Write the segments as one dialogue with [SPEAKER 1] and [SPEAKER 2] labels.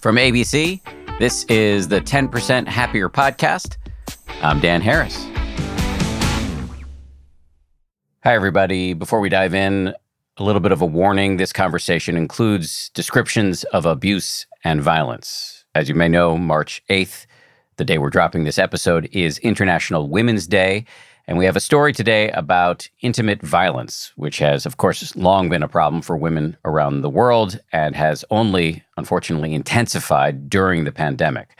[SPEAKER 1] From ABC, this is the 10% Happier Podcast. I'm Dan Harris. Hi, everybody. Before we dive in, a little bit of a warning this conversation includes descriptions of abuse and violence. As you may know, March 8th, the day we're dropping this episode, is International Women's Day. And we have a story today about intimate violence, which has, of course, long been a problem for women around the world and has only, unfortunately, intensified during the pandemic.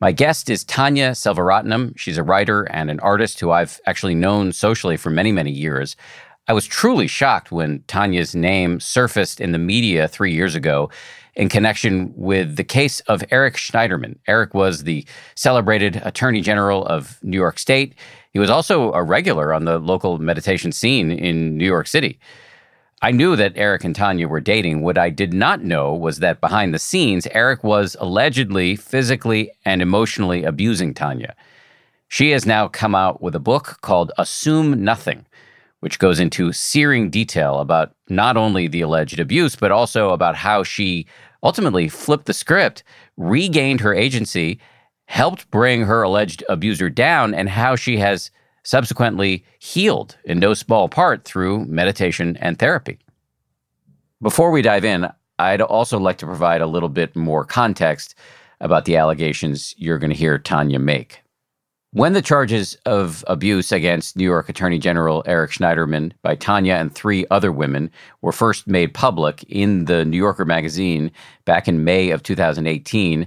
[SPEAKER 1] My guest is Tanya Selvaratnam. She's a writer and an artist who I've actually known socially for many, many years. I was truly shocked when Tanya's name surfaced in the media three years ago in connection with the case of Eric Schneiderman. Eric was the celebrated Attorney General of New York State. He was also a regular on the local meditation scene in New York City. I knew that Eric and Tanya were dating. What I did not know was that behind the scenes, Eric was allegedly physically and emotionally abusing Tanya. She has now come out with a book called Assume Nothing, which goes into searing detail about not only the alleged abuse, but also about how she ultimately flipped the script, regained her agency, helped bring her alleged abuser down and how she has subsequently healed in no small part through meditation and therapy. Before we dive in, I'd also like to provide a little bit more context about the allegations you're going to hear Tanya make. When the charges of abuse against New York Attorney General Eric Schneiderman by Tanya and three other women were first made public in the New Yorker magazine back in May of 2018,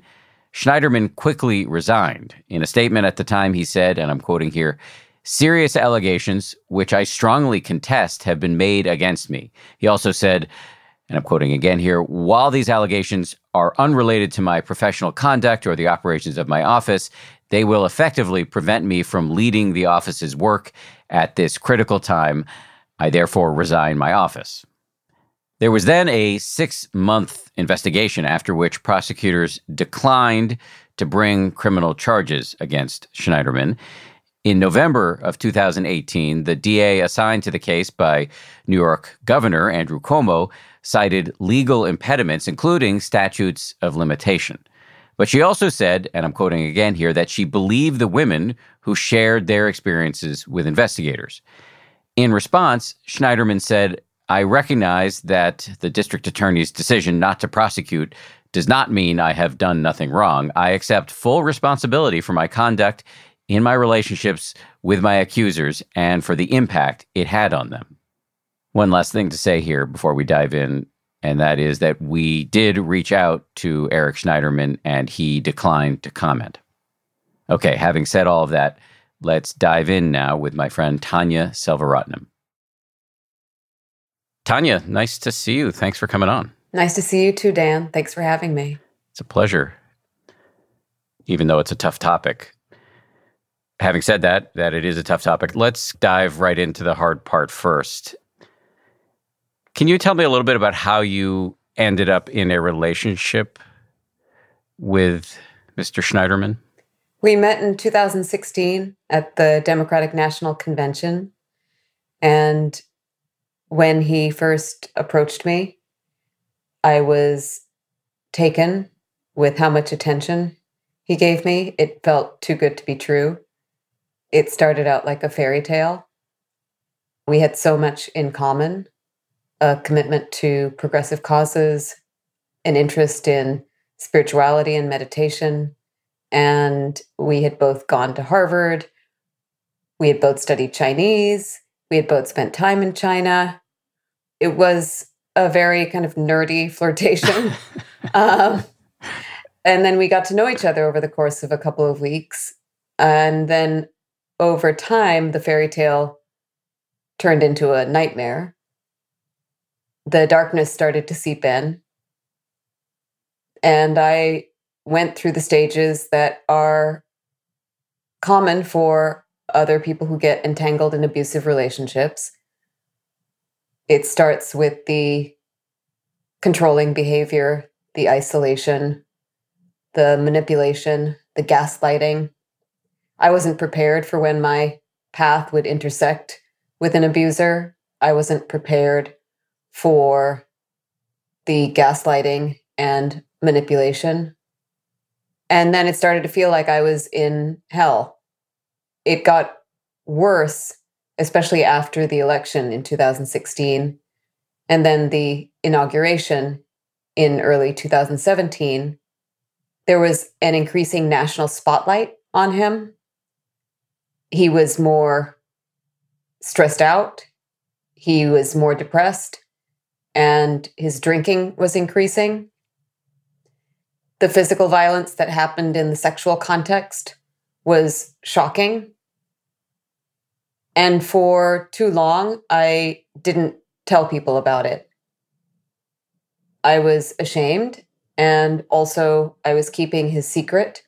[SPEAKER 1] Schneiderman quickly resigned. In a statement at the time, he said, and I'm quoting here, serious allegations, which I strongly contest, have been made against me. He also said, and I'm quoting again here, while these allegations are unrelated to my professional conduct or the operations of my office, they will effectively prevent me from leading the office's work at this critical time. I therefore resign my office. There was then a six month investigation after which prosecutors declined to bring criminal charges against Schneiderman. In November of 2018, the DA assigned to the case by New York Governor Andrew Cuomo cited legal impediments, including statutes of limitation. But she also said, and I'm quoting again here, that she believed the women who shared their experiences with investigators. In response, Schneiderman said, I recognize that the district attorney's decision not to prosecute does not mean I have done nothing wrong. I accept full responsibility for my conduct in my relationships with my accusers and for the impact it had on them. One last thing to say here before we dive in, and that is that we did reach out to Eric Schneiderman and he declined to comment. Okay, having said all of that, let's dive in now with my friend Tanya Selvaratnam. Tanya, nice to see you. Thanks for coming on.
[SPEAKER 2] Nice to see you too, Dan. Thanks for having me.
[SPEAKER 1] It's a pleasure, even though it's a tough topic. Having said that, that it is a tough topic, let's dive right into the hard part first. Can you tell me a little bit about how you ended up in a relationship with Mr. Schneiderman?
[SPEAKER 2] We met in 2016 at the Democratic National Convention. And when he first approached me, I was taken with how much attention he gave me. It felt too good to be true. It started out like a fairy tale. We had so much in common a commitment to progressive causes, an interest in spirituality and meditation. And we had both gone to Harvard. We had both studied Chinese. We had both spent time in China it was a very kind of nerdy flirtation. um, and then we got to know each other over the course of a couple of weeks. And then over time, the fairy tale turned into a nightmare. The darkness started to seep in. And I went through the stages that are common for other people who get entangled in abusive relationships it starts with the controlling behavior, the isolation, the manipulation, the gaslighting. I wasn't prepared for when my path would intersect with an abuser. I wasn't prepared for the gaslighting and manipulation. And then it started to feel like I was in hell. It got worse, especially after the election in 2016 and then the inauguration in early 2017. There was an increasing national spotlight on him. He was more stressed out, he was more depressed, and his drinking was increasing. The physical violence that happened in the sexual context was shocking. And for too long, I didn't tell people about it. I was ashamed, and also I was keeping his secret.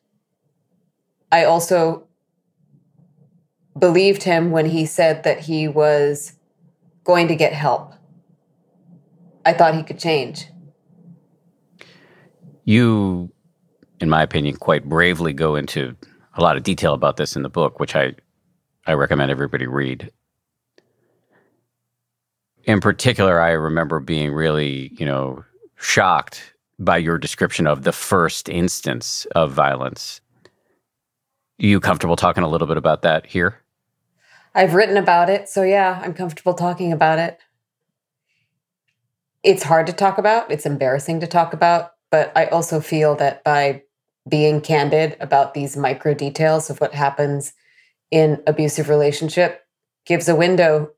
[SPEAKER 2] I also believed him when he said that he was going to get help. I thought he could change.
[SPEAKER 1] You, in my opinion, quite bravely go into a lot of detail about this in the book, which I, I recommend everybody read. In particular, I remember being really, you know, shocked by your description of the first instance of violence. Are you comfortable talking a little bit about that here?
[SPEAKER 2] I've written about it, so yeah, I'm comfortable talking about it. It's hard to talk about, it's embarrassing to talk about, but I also feel that by being candid about these micro details of what happens in abusive relationship gives a window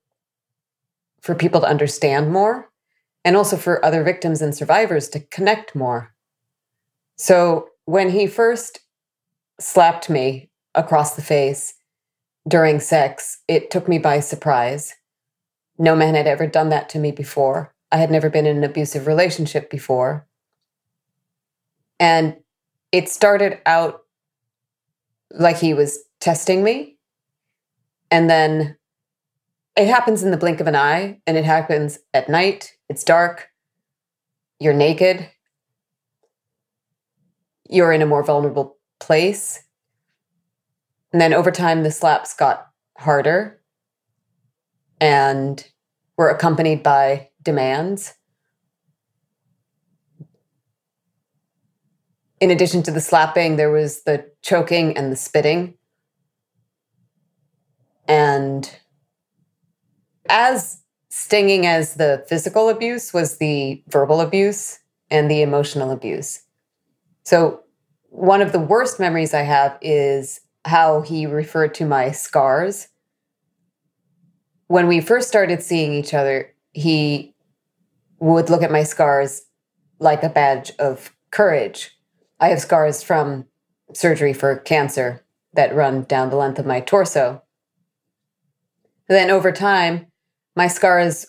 [SPEAKER 2] for people to understand more and also for other victims and survivors to connect more. So when he first slapped me across the face, during sex, it took me by surprise. No man had ever done that to me before. I had never been in an abusive relationship before. And it started out like he was testing me. And then it happens in the blink of an eye, and it happens at night. It's dark. You're naked. You're in a more vulnerable place. And then over time, the slaps got harder and were accompanied by demands. In addition to the slapping, there was the choking and the spitting. And as stinging as the physical abuse was the verbal abuse and the emotional abuse. So, one of the worst memories I have is how he referred to my scars. When we first started seeing each other, he would look at my scars like a badge of courage. I have scars from surgery for cancer that run down the length of my torso. Then over time, my scars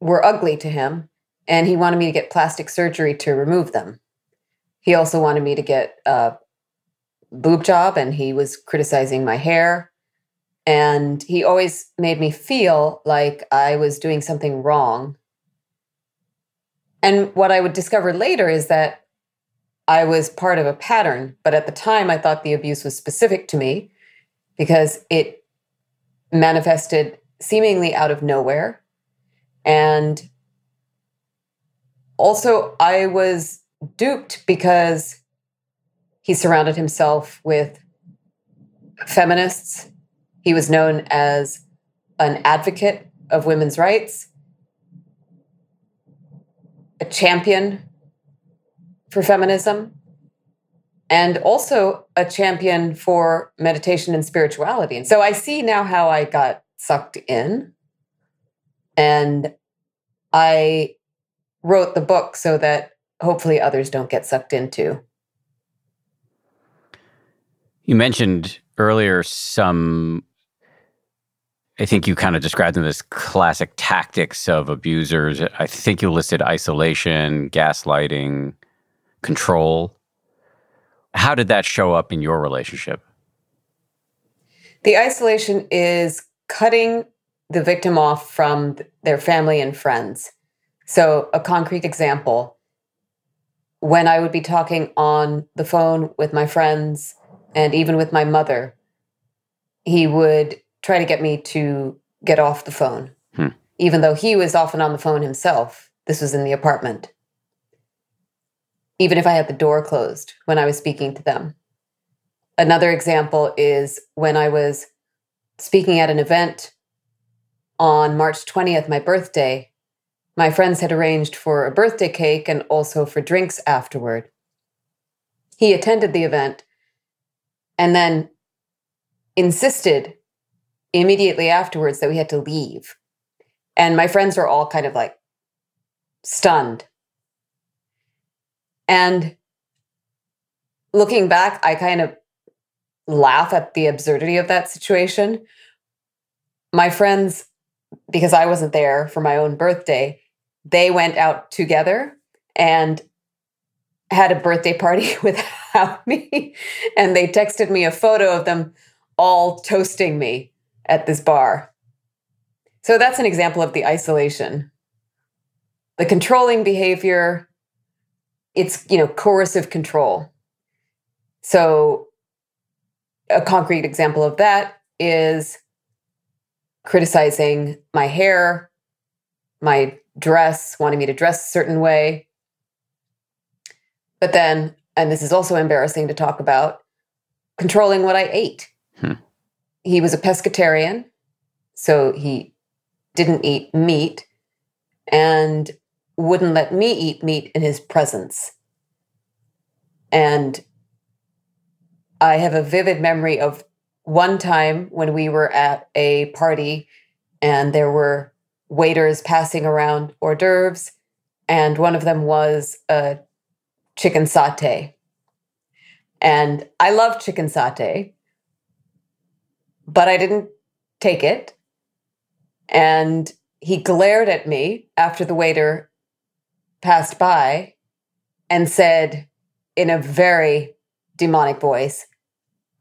[SPEAKER 2] were ugly to him, and he wanted me to get plastic surgery to remove them. He also wanted me to get a boob job and he was criticizing my hair. And he always made me feel like I was doing something wrong. And what I would discover later is that I was part of a pattern. But at the time, I thought the abuse was specific to me because it manifested seemingly out of nowhere. And also, I was duped because he surrounded himself with feminists. He was known as an advocate of women's rights, a champion for feminism, and also a champion for meditation and spirituality. And so I see now how I got sucked in. And I wrote the book so that hopefully others don't get sucked into.
[SPEAKER 1] You mentioned earlier some, I think you kind of described them as classic tactics of abusers. I think you listed isolation, gaslighting, control. How did that show up in your relationship?
[SPEAKER 2] The isolation is cutting the victim off from their family and friends. So, a concrete example when I would be talking on the phone with my friends and even with my mother, he would try to get me to get off the phone, hmm. even though he was often on the phone himself. This was in the apartment. Even if I had the door closed when I was speaking to them. Another example is when I was speaking at an event on March 20th, my birthday. My friends had arranged for a birthday cake and also for drinks afterward. He attended the event and then insisted immediately afterwards that we had to leave. And my friends were all kind of like stunned. And looking back, I kind of laugh at the absurdity of that situation. My friends, because I wasn't there for my own birthday, they went out together and had a birthday party without me. And they texted me a photo of them all toasting me at this bar. So that's an example of the isolation. The controlling behavior, it's, you know, coercive control. So a concrete example of that is criticizing my hair, my dress, wanting me to dress a certain way. But then, and this is also embarrassing to talk about, controlling what I ate. Hmm. He was a pescatarian, so he didn't eat meat and wouldn't let me eat meat in his presence. And I have a vivid memory of one time when we were at a party and there were waiters passing around hors d'oeuvres, and one of them was a chicken satay. And I love chicken satay, but I didn't take it. And he glared at me after the waiter passed by and said in a very demonic voice,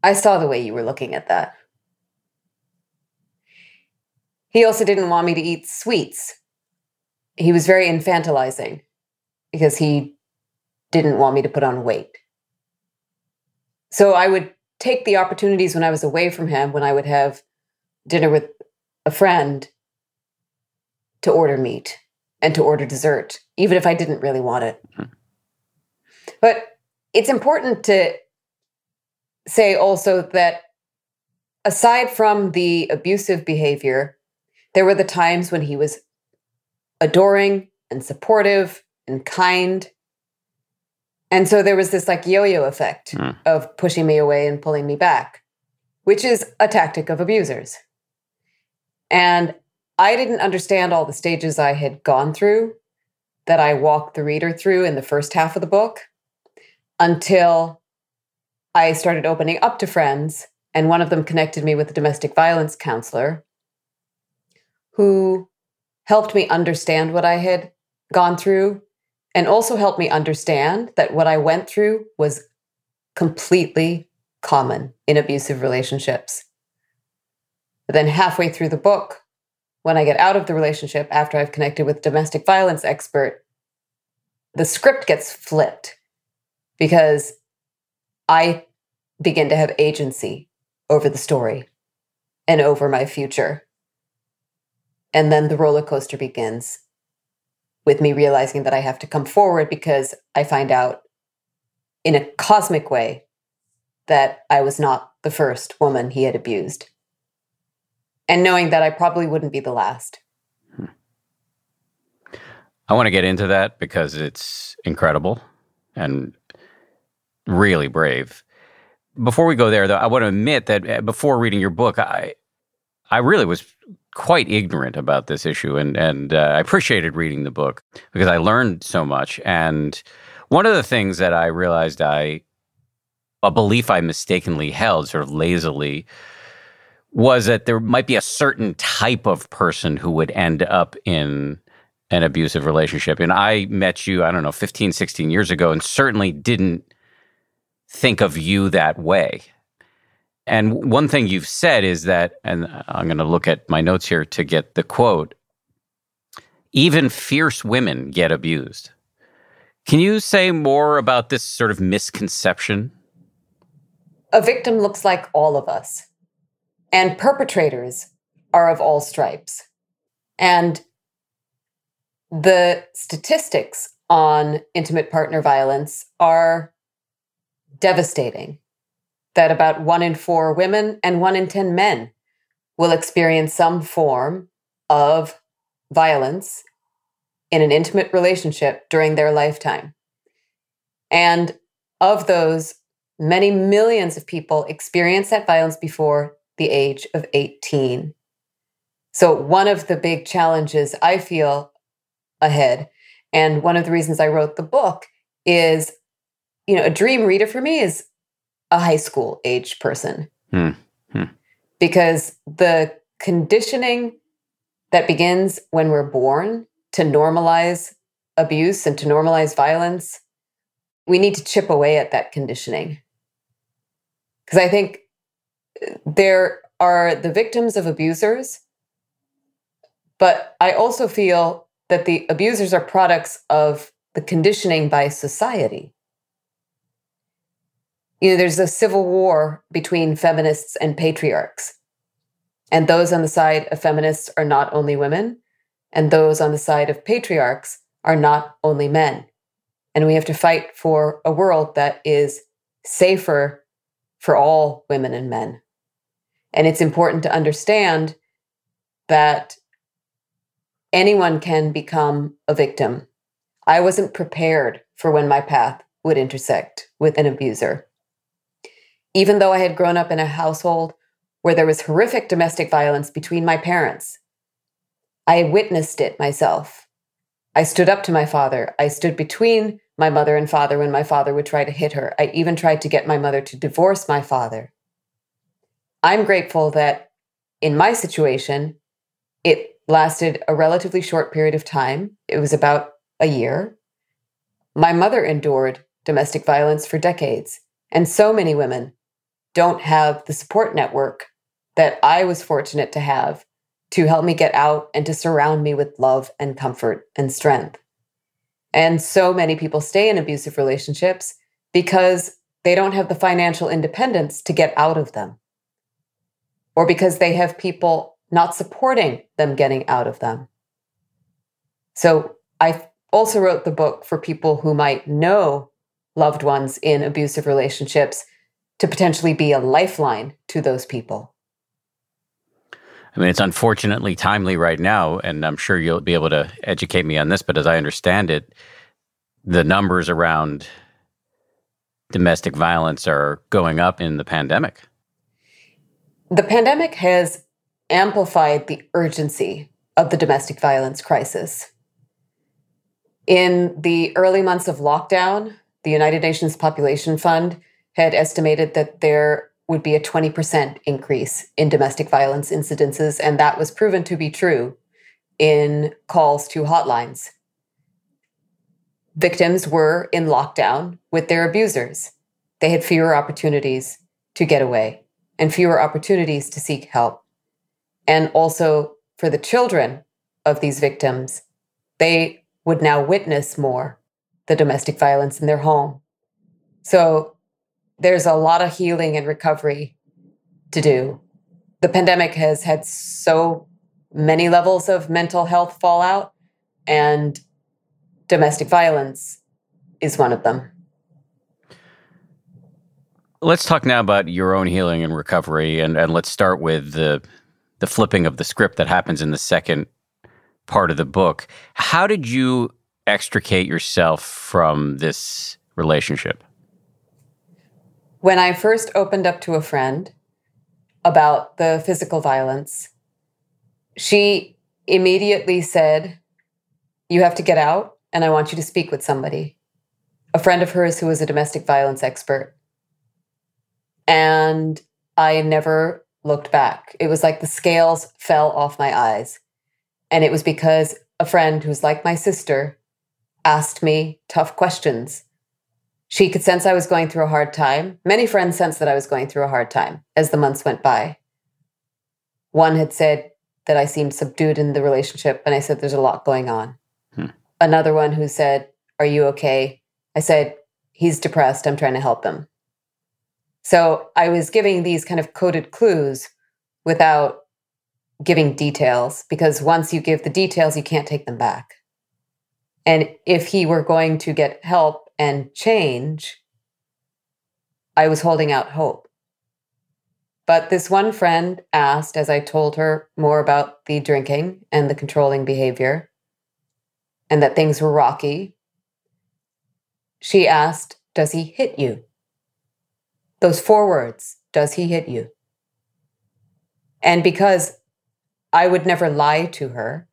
[SPEAKER 2] I saw the way you were looking at that. He also didn't want me to eat sweets. He was very infantilizing because he didn't want me to put on weight. So I would take the opportunities when I was away from him, when I would have dinner with a friend, to order meat and to order dessert, even if I didn't really want it. Mm-hmm. But it's important to say also that aside from the abusive behavior, there were the times when he was adoring and supportive and kind. And so there was this like yo yo effect mm. of pushing me away and pulling me back, which is a tactic of abusers. And I didn't understand all the stages I had gone through that I walked the reader through in the first half of the book until I started opening up to friends, and one of them connected me with a domestic violence counselor who helped me understand what I had gone through and also helped me understand that what I went through was completely common in abusive relationships. But then, halfway through the book, when I get out of the relationship after I've connected with domestic violence expert, the script gets flipped because I begin to have agency over the story and over my future. And then the roller coaster begins with me realizing that I have to come forward because I find out in a cosmic way that I was not the first woman he had abused. And knowing that I probably wouldn't be the last. Hmm.
[SPEAKER 1] I want to get into that because it's incredible and really brave. Before we go there, though, I want to admit that uh, before reading your book, I I really was quite ignorant about this issue, and and uh, I appreciated reading the book because I learned so much. And one of the things that I realized I a belief I mistakenly held, sort of lazily, was that there might be a certain type of person who would end up in an abusive relationship. And I met you, I don't know, 15, 16 years ago, and certainly didn't think of you that way. And one thing you've said is that, and I'm going to look at my notes here to get the quote even fierce women get abused. Can you say more about this sort of misconception?
[SPEAKER 2] A victim looks like all of us, and perpetrators are of all stripes. And the statistics on intimate partner violence are devastating. that about one in four women and one in 10 men will experience some form of violence in an intimate relationship during their lifetime. And of those, many millions of people experience that violence before the age of 18. So, one of the big challenges I feel ahead, and one of the reasons I wrote the book is, you know, a dream reader for me is a high school age person. Hmm. Hmm. Because the conditioning that begins when we're born to normalize abuse and to normalize violence, we need to chip away at that conditioning. Because I think there are the victims of abusers, but I also feel that the abusers are products of the conditioning by society. You know, there's a civil war between feminists and patriarchs. And those on the side of feminists are not only women, and those on the side of patriarchs are not only men. And we have to fight for a world that is safer for all women and men. And it's important to understand that anyone can become a victim. I wasn't prepared for when my path would intersect with an abuser. Even though I had grown up in a household where there was horrific domestic violence between my parents, I witnessed it myself. I stood up to my father. I stood between my mother and father when my father would try to hit her. I even tried to get my mother to divorce my father. I'm grateful that in my situation, it lasted a relatively short period of time. It was about a year. My mother endured domestic violence for decades, and so many women don't have the support network that I was fortunate to have to help me get out and to surround me with love and comfort and strength. And so many people stay in abusive relationships because they don't have the financial independence to get out of them, or because they have people not supporting them getting out of them. So I also wrote the book for people who might know loved ones in abusive relationships to potentially be a lifeline to those people.
[SPEAKER 1] I mean, it's unfortunately timely right now, and I'm sure you'll be able to educate me on this. But as I understand it, the numbers around domestic violence are going up in the pandemic.
[SPEAKER 2] The pandemic has amplified the urgency of the domestic violence crisis. In the early months of lockdown, the United Nations Population Fund had estimated that there would be a 20% increase in domestic violence incidences, and that was proven to be true in calls to hotlines. Victims were in lockdown with their abusers. They had fewer opportunities to get away and fewer opportunities to seek help and also for the children of these victims, they would now witness more the domestic violence in their home. So there's a lot of healing and recovery to do. The pandemic has had so many levels of mental health fallout, and domestic violence is one of them.
[SPEAKER 1] Let's talk now about your own healing and recovery, and, and let's start with the the flipping of the script that happens in the second part of the book. How did you extricate yourself from this relationship?
[SPEAKER 2] When I first opened up to a friend about the physical violence, she immediately said, You have to get out, and I want you to speak with somebody. A friend of hers who was a domestic violence expert. And I never looked back. It was like the scales fell off my eyes. And it was because a friend who's like my sister asked me tough questions. She could sense I was going through a hard time. Many friends sensed that I was going through a hard time as the months went by. One had said that I seemed subdued in the relationship, and I said, There's a lot going on. Hmm. Another one who said, Are you okay? I said, He's depressed. I'm trying to help him. So I was giving these kind of coded clues without giving details because once you give the details, you can't take them back. And if he were going to get help and change, I was holding out hope But this one friend asked, as I told her more about the drinking and the controlling behavior, and that things were rocky, she asked, Does he hit you? Those four words, Does he hit you? And because I would never lie to her,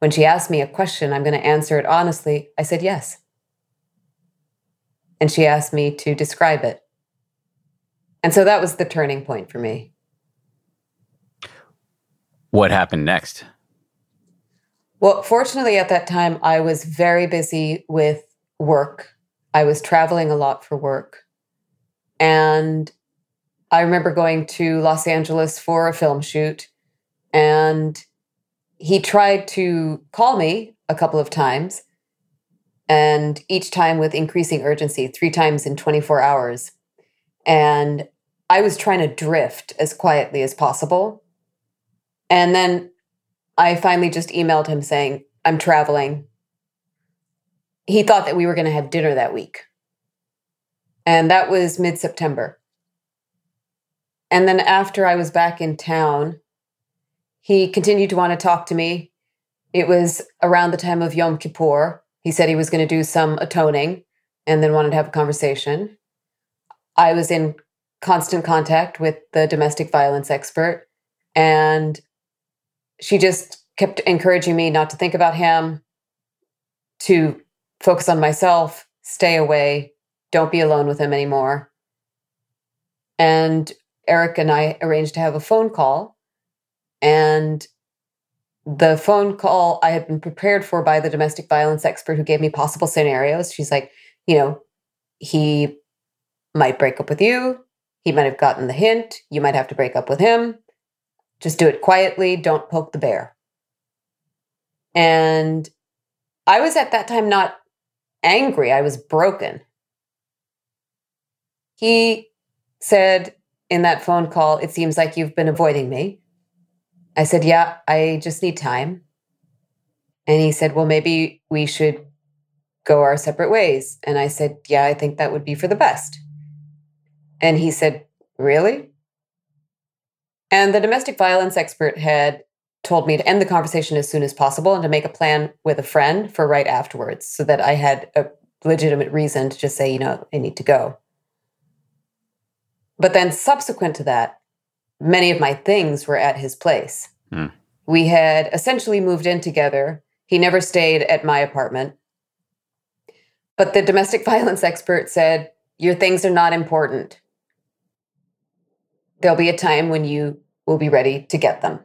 [SPEAKER 2] when she asked me a question, I'm going to answer it honestly. I said yes. And she asked me to describe it. And so that was the turning point for me.
[SPEAKER 1] What happened next?
[SPEAKER 2] Well, fortunately, at that time, I was very busy with work. I was traveling a lot for work. And I remember going to Los Angeles for a film shoot. And he tried to call me a couple of times, and each time with increasing urgency, three times in 24 hours. And I was trying to drift as quietly as possible. And then I finally just emailed him saying, I'm traveling. He thought that we were going to have dinner that week. And that was mid September. And then after I was back in town, he continued to want to talk to me. It was around the time of Yom Kippur. He said he was going to do some atoning and then wanted to have a conversation. I was in constant contact with the domestic violence expert, and she just kept encouraging me not to think about him, to focus on myself, stay away, don't be alone with him anymore. And Eric and I arranged to have a phone call and the phone call I had been prepared for by the domestic violence expert who gave me possible scenarios. She's like, you know, he might break up with you. He might have gotten the hint. You might have to break up with him. Just do it quietly. Don't poke the bear. And I was at that time not angry, I was broken. He said in that phone call, It seems like you've been avoiding me. I said, Yeah, I just need time. And he said, Well, maybe we should go our separate ways. And I said, Yeah, I think that would be for the best. And he said, Really? And the domestic violence expert had told me to end the conversation as soon as possible and to make a plan with a friend for right afterwards so that I had a legitimate reason to just say, you know, I need to go. But then subsequent to that, many of my things were at his place. Hmm. We had essentially moved in together. He never stayed at my apartment. But the domestic violence expert said, Your things are not important. There'll be a time when you will be ready to get them.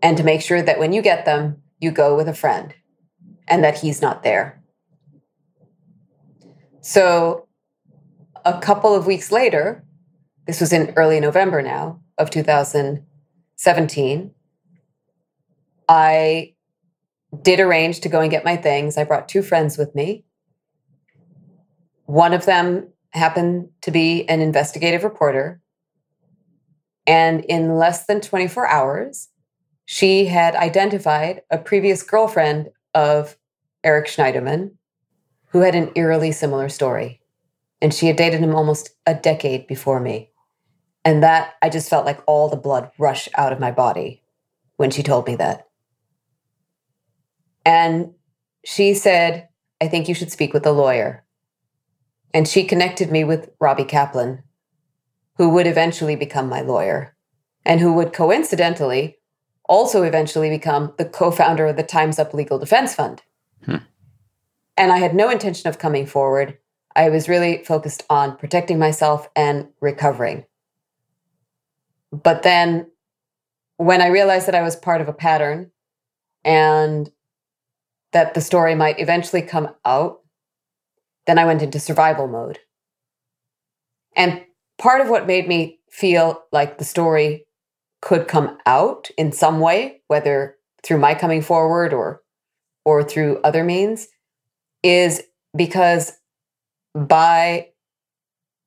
[SPEAKER 2] And to make sure that when you get them, you go with a friend and that he's not there. So, a couple of weeks later, this was in early November now, of 2017, I did arrange to go and get my things. I brought two friends with me. One of them happened to be an investigative reporter. And in less than 24 hours, she had identified a previous girlfriend of Eric Schneiderman who had an eerily similar story. And she had dated him almost a decade before me. And that I just felt like all the blood rush out of my body when she told me that. And she said, I think you should speak with a lawyer. And she connected me with Robbie Kaplan, who would eventually become my lawyer and who would coincidentally also eventually become the co founder of the Time's Up Legal Defense Fund. Hmm. And I had no intention of coming forward. I was really focused on protecting myself and recovering. But then when I realized that I was part of a pattern and that the story might eventually come out, then I went into survival mode. And part of what made me feel like the story could come out in some way, whether through my coming forward or or through other means, is because by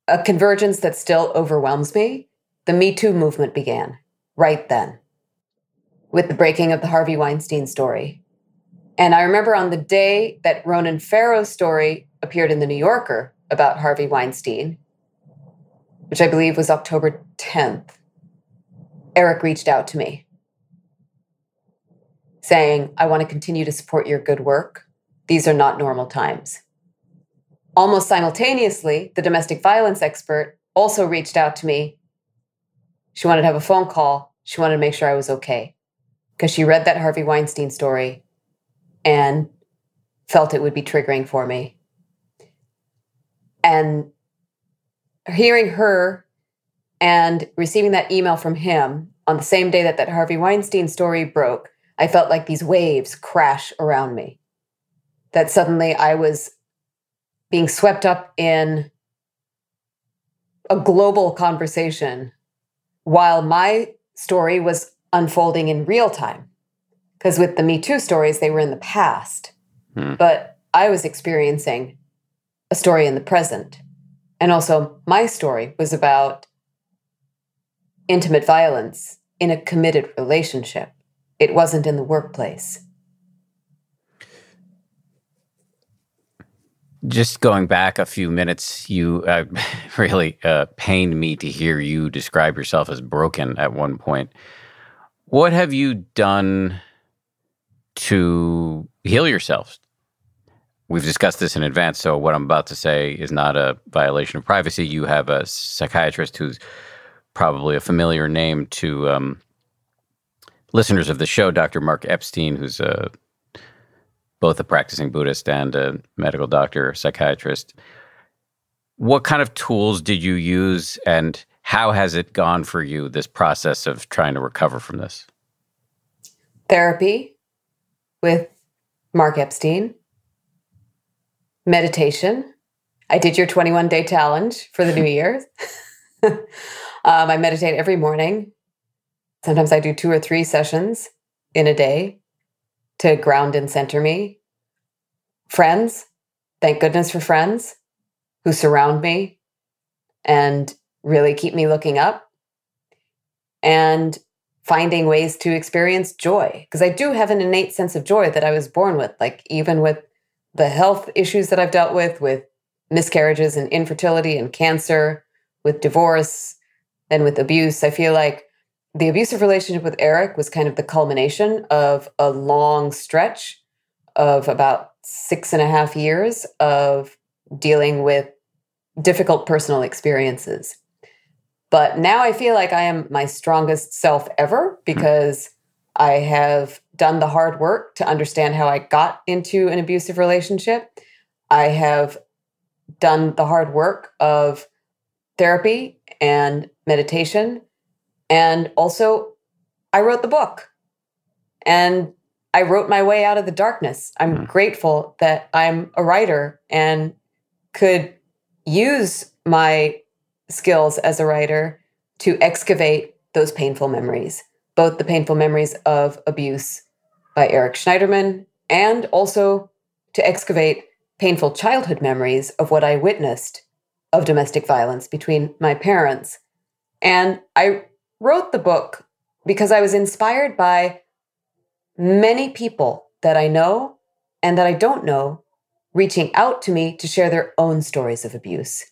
[SPEAKER 2] a convergence that still overwhelms me, the Me Too movement began right then with the breaking of the Harvey Weinstein story. And I remember on the day that Ronan Farrow's story appeared in the New Yorker about Harvey Weinstein, which I believe was October 10th, Eric reached out to me saying, I want to continue to support your good work. These are not normal times. Almost simultaneously, the domestic violence expert also reached out to me. She wanted to have a phone call. She wanted to make sure I was okay because she read that Harvey Weinstein story and felt it would be triggering for me. And hearing her and receiving that email from him on the same day that that Harvey Weinstein story broke I felt like these waves crash around me. That suddenly I was being swept up in a global conversation while my story was unfolding in real time. Because with the Me Too stories, they were in the past. Hmm. But I was experiencing a story in the present. And also, my story was about intimate violence in a committed relationship it wasn't in the workplace.
[SPEAKER 1] Just going back a few minutes, you uh, really uh, pained me to hear you describe yourself as broken at one point. What have you done to heal yourself? We've discussed this in advance, so what I'm about to say is not a violation of privacy. You have a psychiatrist who's probably a familiar name to um, listeners of the show, Dr. Mark Epstein, who's a, both a practicing Buddhist and a medical doctor, psychiatrist. What kind of tools did you use, and how has it gone for you, this process of trying to recover from this?
[SPEAKER 2] Therapy with Mark Epstein, meditation. I did your 21 day challenge for the new year. um, I meditate every morning Sometimes I do two or three sessions in a day to ground and center me. Friends, thank goodness for friends who surround me and really keep me looking up. And finding ways to experience joy because I do have an innate sense of joy that I was born with like even with the health issues that I've dealt with with miscarriages and infertility and cancer with divorce and with abuse I feel like the abusive relationship with Eric was kind of the culmination of a long stretch of about six and a half years of dealing with difficult personal experiences. But now I feel like I am my strongest self ever because I have done the hard work to understand how I got into an abusive relationship. I have done the hard work of therapy and meditation and also, I wrote the book and I wrote my way out of the darkness. I'm mm. grateful that I'm a writer and could use my skills as a writer to excavate those painful memories, both the painful memories of abuse by Eric Schneiderman and also to excavate painful childhood memories of what I witnessed of domestic violence between my parents. And I wrote the book because I was inspired by many people that I know and that I don't know reaching out to me to share their own stories of abuse.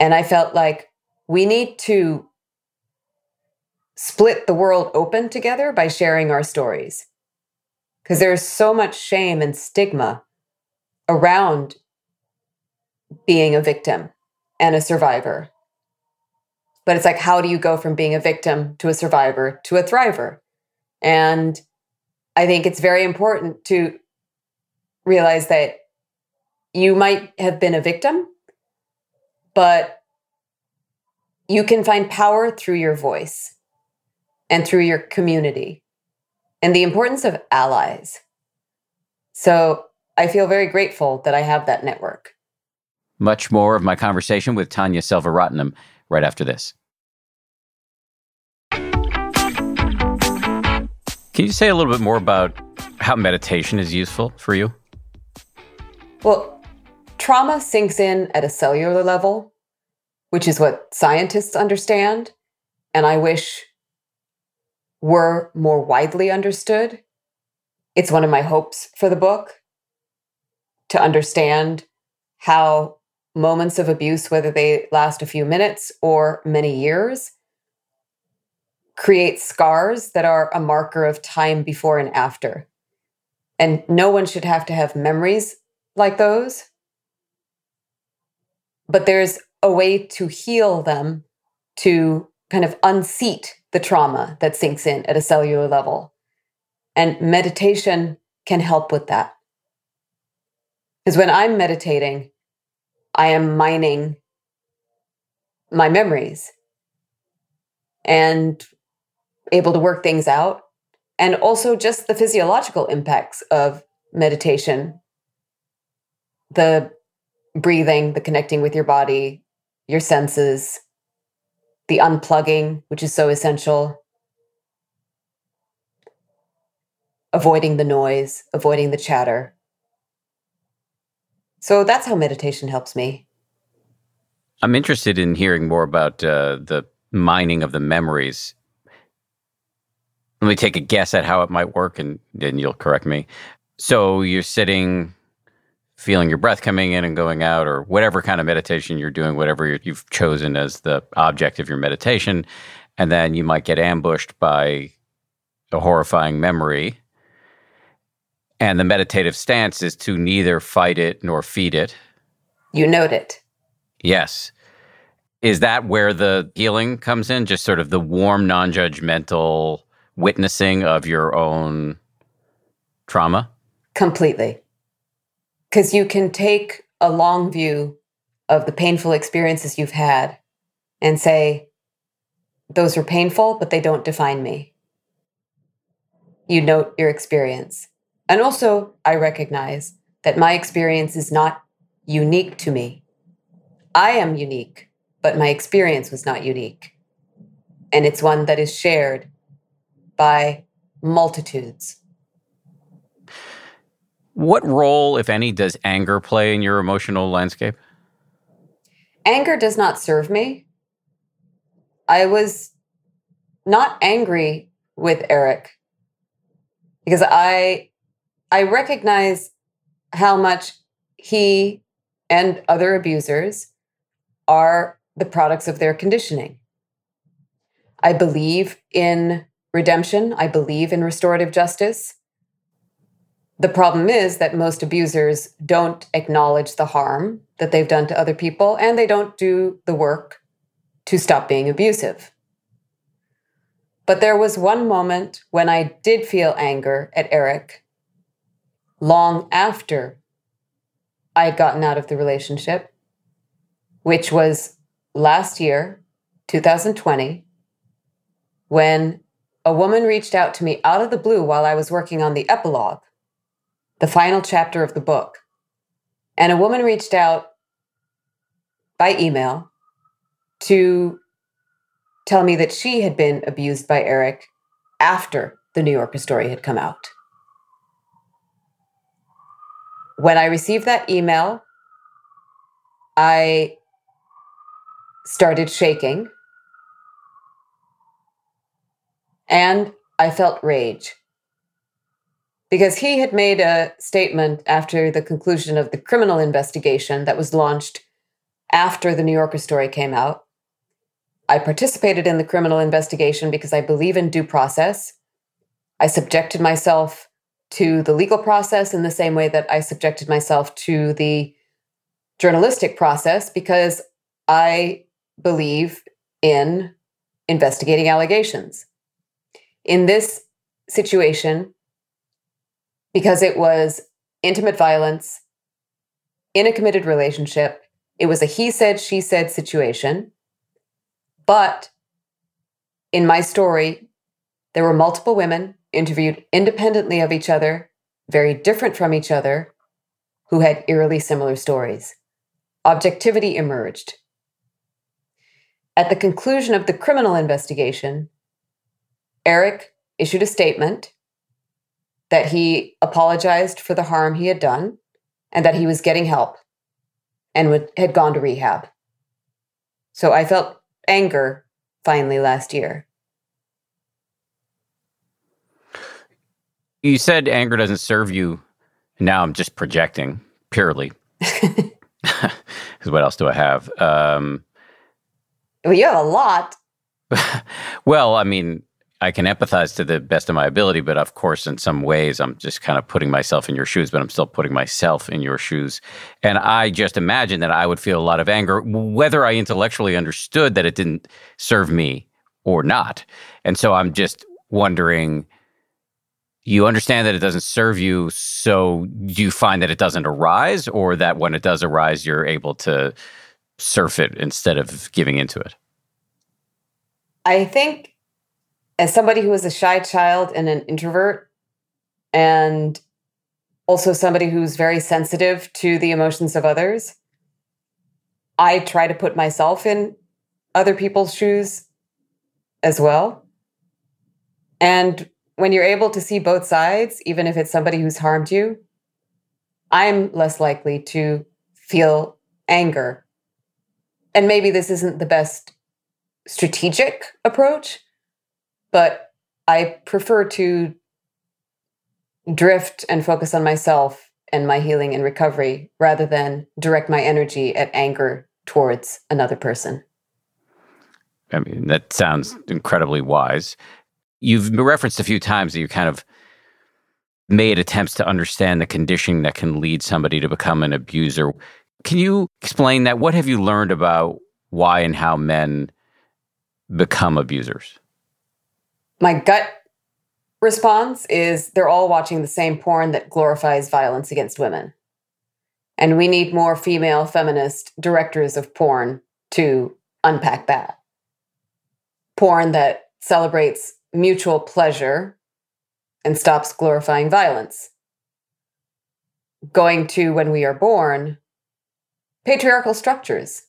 [SPEAKER 2] And I felt like we need to split the world open together by sharing our stories. Because there's so much shame and stigma around being a victim and a survivor. But it's like, how do you go from being a victim to a survivor to a thriver? And I think it's very important to realize that you might have been a victim, but you can find power through your voice and through your community and the importance of allies. So I feel very grateful that I have that network.
[SPEAKER 1] Much more of my conversation with Tanya Selvaratnam right after this. Can you say a little bit more about how meditation is useful for you?
[SPEAKER 2] Well, trauma sinks in at a cellular level, which is what scientists understand, and I wish were more widely understood. It's one of my hopes for the book to understand how moments of abuse, whether they last a few minutes or many years, create scars that are a marker of time before and after. And no one should have to have memories like those. But there's a way to heal them, to kind of unseat the trauma that sinks in at a cellular level. And meditation can help with that. Because when I'm meditating, I am mining my memories and able to work things out. And also just the physiological impacts of meditation the breathing, the connecting with your body, your senses, the unplugging, which is so essential, avoiding the noise, avoiding the chatter. So that's how meditation helps me.
[SPEAKER 1] I'm interested in hearing more about uh, the mining of the memories. Let me take a guess at how it might work, and then you'll correct me. So you're sitting, feeling your breath coming in and going out, or whatever kind of meditation you're doing, whatever you've chosen as the object of your meditation. And then you might get ambushed by a horrifying memory and the meditative stance is to neither fight it nor feed it.
[SPEAKER 2] You note it.
[SPEAKER 1] Yes. Is that where the healing comes in? Just sort of the warm, non judgmental witnessing of your own trauma?
[SPEAKER 2] Completely. Because you can take a long view of the painful experiences you've had and say, those were painful, but they don't define me. You note your experience. And also, I recognize that my experience is not unique to me. I am unique, but my experience was not unique. And it's one that is shared by multitudes.
[SPEAKER 1] What role, if any, does anger play in your emotional landscape?
[SPEAKER 2] Anger does not serve me. I was not angry with Eric because I I recognize how much he and other abusers are the products of their conditioning. I believe in redemption. I believe in restorative justice. The problem is that most abusers don't acknowledge the harm that they've done to other people and they don't do the work to stop being abusive. But there was one moment when I did feel anger at Eric long after I had gotten out of the relationship, which was last year, 2020, when a woman reached out to me out of the blue while I was working on the epilogue, the final chapter of the book. And a woman reached out by email to tell me that she had been abused by Eric after the New Yorker story had come out. When I received that email, I started shaking and I felt rage because he had made a statement after the conclusion of the criminal investigation that was launched after the New Yorker story came out. I participated in the criminal investigation because I believe in due process. I subjected myself to the legal process in the same way that I subjected myself to the journalistic process because I believe in investigating allegations. In this situation, because it was intimate violence in a committed relationship, it was a he said, she said situation. But in my story, there were multiple women interviewed independently of each other, very different from each other, who had eerily similar stories. Objectivity emerged. At the conclusion of the criminal investigation, Eric issued a statement that he apologized for the harm he had done and that he was getting help and would, had gone to rehab. So I felt anger finally last year.
[SPEAKER 1] You said anger doesn't serve you. Now I'm just projecting purely. Because what else do I have? Um,
[SPEAKER 2] well, you have a lot.
[SPEAKER 1] well, I mean, I can empathize to the best of my ability, but of course, in some ways, I'm just kind of putting myself in your shoes, but I'm still putting myself in your shoes. And I just imagine that I would feel a lot of anger, whether I intellectually understood that it didn't serve me or not. And so I'm just wondering you understand that it doesn't serve you. So you find that it doesn't arise, or that when it does arise, you're able to surf it instead of giving into it?
[SPEAKER 2] I think as somebody who is a shy child and an introvert, and also somebody who's very sensitive to the emotions of others, I try to put myself in other people's shoes as well. And when you're able to see both sides, even if it's somebody who's harmed you, I'm less likely to feel anger. And maybe this isn't the best strategic approach, but I prefer to drift and focus on myself and my healing and recovery rather than direct my energy at anger towards another person.
[SPEAKER 1] I mean, that sounds incredibly wise. You've referenced a few times that you kind of made attempts to understand the conditioning that can lead somebody to become an abuser. Can you explain that? What have you learned about why and how men become abusers?
[SPEAKER 2] My gut response is they're all watching the same porn that glorifies violence against women. And we need more female feminist directors of porn to unpack that porn that celebrates mutual pleasure and stops glorifying violence. Going to when we are born, patriarchal structures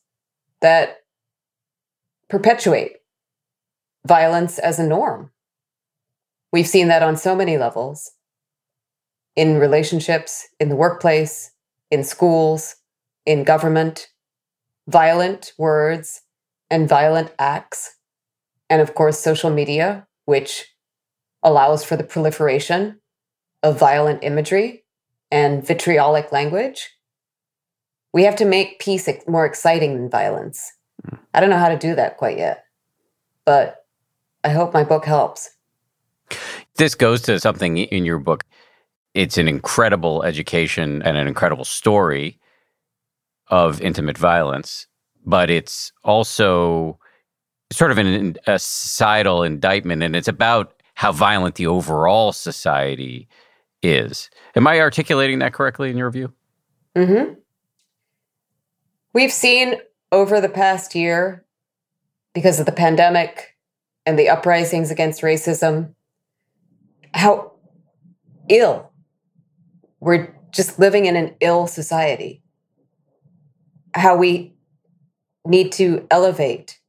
[SPEAKER 2] that perpetuate violence as a norm. We've seen that on so many levels in relationships, in the workplace, in schools, in government, violent words and violent acts and of course, social media, which allows for the proliferation of violent imagery and vitriolic language. We have to make peace more exciting than violence. Hmm. I don't know how to do that quite yet, but I hope my book helps.
[SPEAKER 1] This goes to something in your book. It's an incredible education and an incredible story of intimate violence, but it's also sort of an, a societal indictment, and it's about how violent the overall society is. Am I articulating that correctly in your view?
[SPEAKER 2] Mm-hmm. We've seen over the past year, because of the pandemic and the uprisings against racism, how ill we're just living in an ill society. How we need to elevate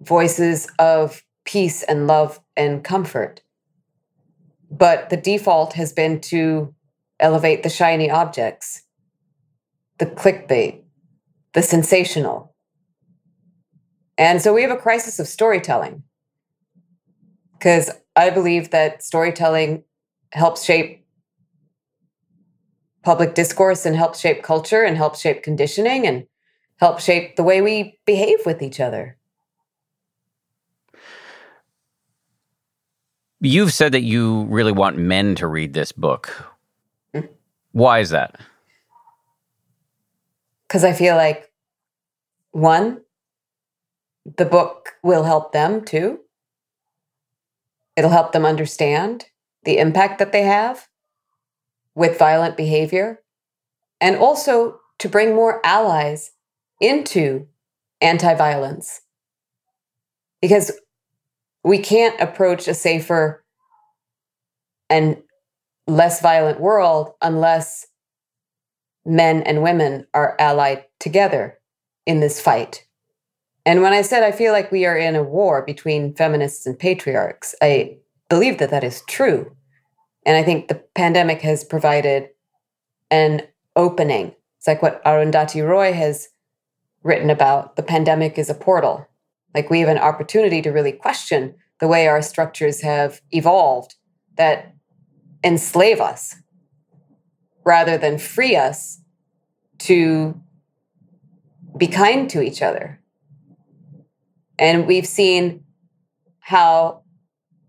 [SPEAKER 2] voices of peace and love and comfort. But the default has been to elevate the shiny objects, the clickbait, the sensational. And so we have a crisis of storytelling because I believe that storytelling helps shape public discourse and helps shape culture and helps shape conditioning and helps shape the way we behave with each other.
[SPEAKER 1] You've said that you really want men to read this book. Mm. Why is that?
[SPEAKER 2] Because I feel like, one, the book will help them too. It'll help them understand the impact that they have with violent behavior, and also to bring more allies into anti violence. Because we can't approach a safer and less violent world unless men and women are allied together in this fight. And when I said I feel like we are in a war between feminists and patriarchs, I believe that that is true. And I think the pandemic has provided an opening. It's like what Arundhati Roy has written about. The pandemic is a portal. Like we have an opportunity to really question the way our structures have evolved that enslave us rather than free us to be kind to each other. And we've seen how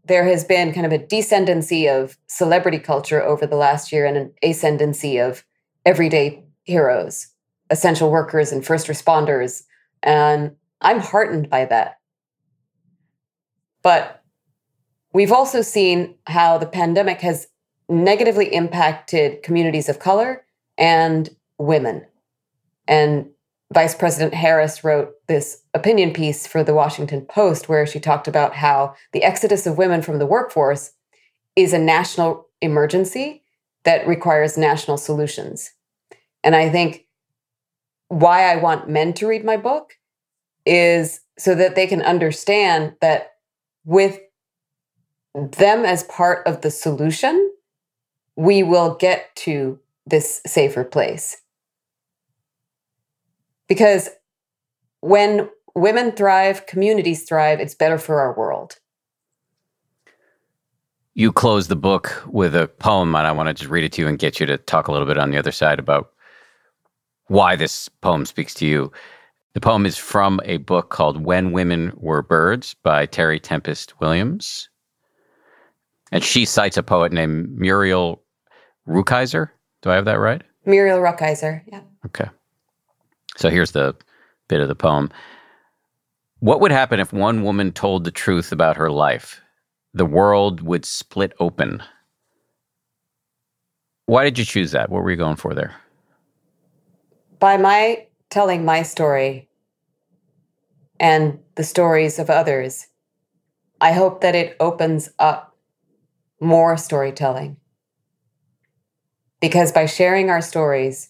[SPEAKER 2] there has been kind of a descendancy of celebrity culture over the last year and an ascendancy of everyday heroes, essential workers, and first responders. And I'm heartened by that. But we've also seen how the pandemic has negatively impacted communities of color and women. And Vice President Harris wrote this opinion piece for the Washington Post where she talked about how the exodus of women from the workforce is a national emergency that requires national solutions. And I think why I want men to read my book is so that they can understand that with them as part of the solution, we will get to this safer place. Because when women thrive, communities thrive, it's better for our world.
[SPEAKER 1] You close the book with a poem, and I want to just read it to you and get you to talk a little bit on the other side about why this poem speaks to you. The poem is from a book called When Women Were Birds by Terry Tempest Williams. And she cites a poet named Muriel Rukeyser. Do I have that right?
[SPEAKER 2] Muriel Rukeyser, yeah.
[SPEAKER 1] Okay. So here's the bit of the poem. What would happen if one woman told the truth about her life? The world would split open. Why did you choose that? What were you going for there?
[SPEAKER 2] By my telling my story and the stories of others, I hope that it opens up more storytelling. Because by sharing our stories,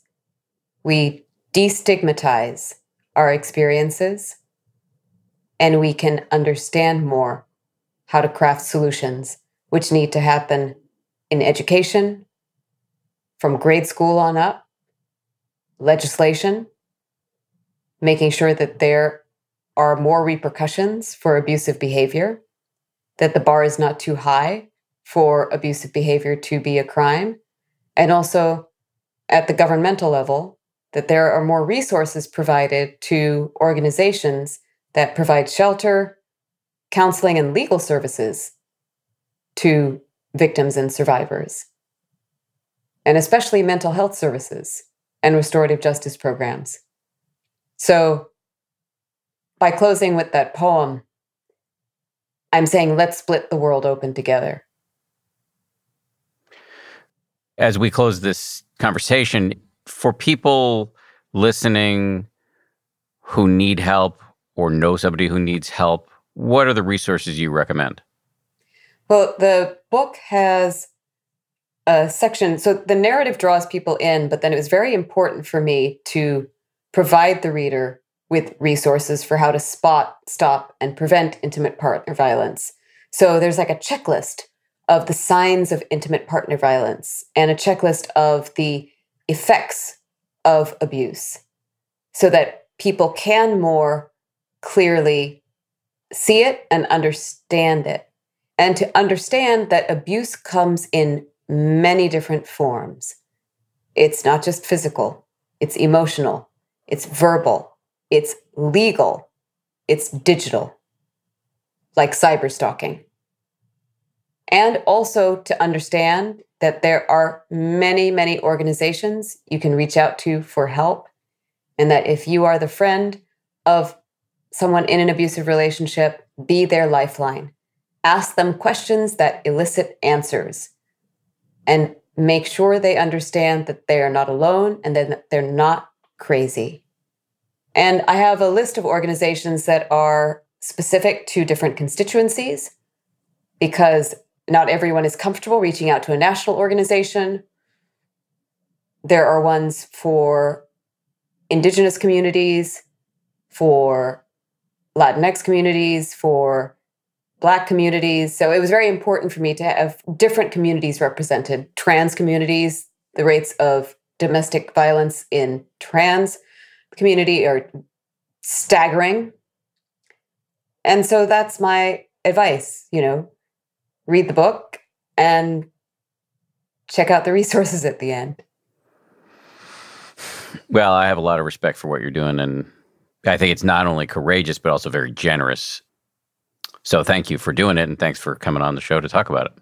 [SPEAKER 2] we destigmatize our experiences and we can understand more how to craft solutions which need to happen in education, from grade school on up, legislation, making sure that there are more repercussions for abusive behavior, that the bar is not too high for abusive behavior to be a crime, and also at the governmental level, that there are more resources provided to organizations that provide shelter, counseling, and legal services to victims and survivors, and especially mental health services and restorative justice programs. So, by closing with that poem, I'm saying let's split the world open together.
[SPEAKER 1] as we close this conversation, for people listening who need help or know somebody who needs help, what are the resources you recommend?
[SPEAKER 2] Well, the book has a section. So the narrative draws people in, but then it was very important for me to provide the reader with resources for how to spot, stop, and prevent intimate partner violence. So there's like a checklist of the signs of intimate partner violence and a checklist of the effects of abuse so that people can more clearly see it and understand it. And to understand that abuse comes in many different forms. It's not just physical, it's emotional, it's verbal, it's legal, it's digital, like cyber stalking and also to understand that there are many, many organizations you can reach out to for help. And that if you are the friend of someone in an abusive relationship, be their lifeline. Ask them questions that elicit answers and make sure they understand that they are not alone and that they're not crazy. And I have a list of organizations that are specific to different constituencies because not everyone is comfortable reaching out to a national organization. There are ones for indigenous communities, for Latinx communities, for Black communities. So it was very important for me to have different communities represented trans communities, the rates of domestic violence in trans community are staggering. And so that's my advice, you know, read the book and check out the resources at the end.
[SPEAKER 1] Well, I have a lot of respect for what you're doing, and I think it's not only courageous, but also very generous. So thank you for doing it. And thanks for coming on the show to talk about it.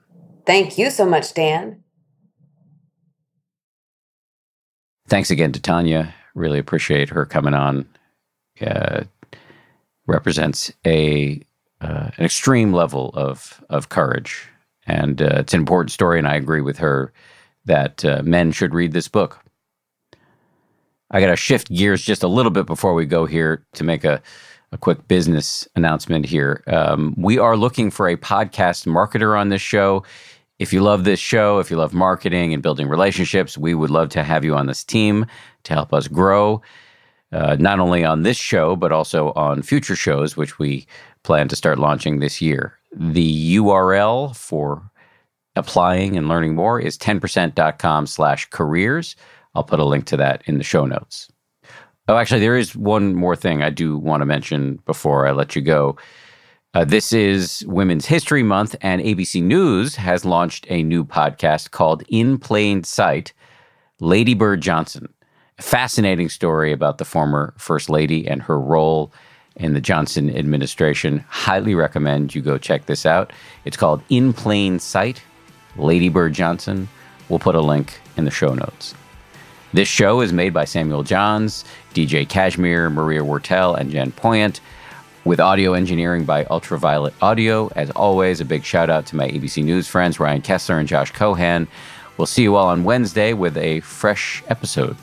[SPEAKER 2] Thank you so much, Dan.
[SPEAKER 1] Thanks again to Tanya. Really appreciate her coming on. Uh, represents a uh, an extreme level of of courage, and uh, it's an important story. And I agree with her that uh, men should read this book. I got to shift gears just a little bit before we go here to make a, a quick business announcement here. Um, we are looking for a podcast marketer on this show. If you love this show, if you love marketing and building relationships, we would love to have you on this team to help us grow, uh, not only on this show, but also on future shows, which we plan to start launching this year. The URL for applying and learning more is 10%.com slash careers. I'll put a link to that in the show notes. Oh, actually, there is one more thing I do want to mention before I let you go. Uh, this is Women's History Month, and ABC News has launched a new podcast called In Plain Sight Lady Bird Johnson. A fascinating story about the former First Lady and her role in the Johnson administration. Highly recommend you go check this out. It's called In Plain Sight Lady Bird Johnson. We'll put a link in the show notes. This show is made by Samuel Johns, DJ Kashmir, Maria Wartell, and Jen Poyant with audio engineering by Ultraviolet Audio. As always, a big shout out to my ABC News friends, Ryan Kessler and Josh Cohan. We'll see you all on Wednesday with a fresh episode.